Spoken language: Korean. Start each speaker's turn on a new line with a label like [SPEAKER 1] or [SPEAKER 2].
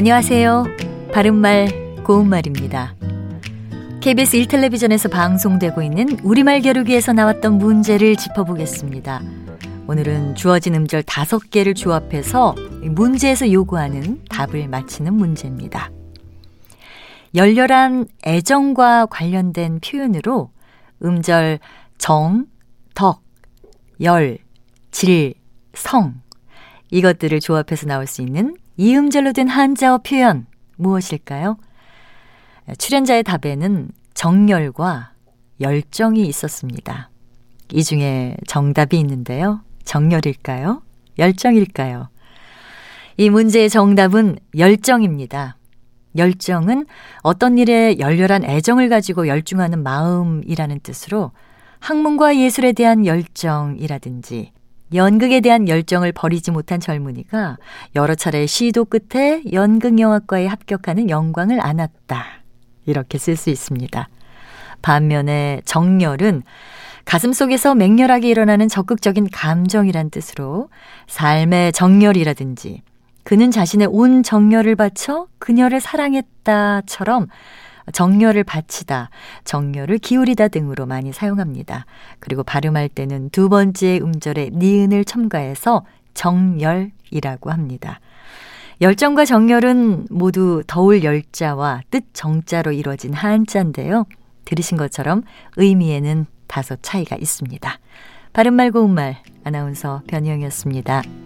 [SPEAKER 1] 안녕하세요. 바른말, 고운말입니다. KBS 1텔레비전에서 방송되고 있는 우리말 겨루기에서 나왔던 문제를 짚어보겠습니다. 오늘은 주어진 음절 5개를 조합해서 문제에서 요구하는 답을 맞히는 문제입니다. 열렬한 애정과 관련된 표현으로 음절 정, 덕, 열, 질, 성 이것들을 조합해서 나올 수 있는 이음절로 된 한자어 표현 무엇일까요? 출연자의 답에는 정열과 열정이 있었습니다. 이 중에 정답이 있는데요. 정열일까요? 열정일까요? 이 문제의 정답은 열정입니다. 열정은 어떤 일에 열렬한 애정을 가지고 열중하는 마음이라는 뜻으로 학문과 예술에 대한 열정이라든지 연극에 대한 열정을 버리지 못한 젊은이가 여러 차례 시도 끝에 연극영화과에 합격하는 영광을 안았다. 이렇게 쓸 수 있습니다. 반면에 정열은 가슴 속에서 맹렬하게 일어나는 적극적인 감정이란 뜻으로 삶의 정열이라든지 그는 자신의 온 정열을 바쳐 그녀를 사랑했다처럼 정열을 바치다, 정열을 기울이다 등으로 많이 사용합니다. 그리고 발음할 때는 두 번째 음절에 니은을 첨가해서 정열이라고 합니다. 열정과 정열은 모두 더울 열자와 뜻 정자로 이루어진 한자인데요. 들으신 것처럼 의미에는 다소 차이가 있습니다. 바른 말 고 운말 아나운서 변희영이었습니다.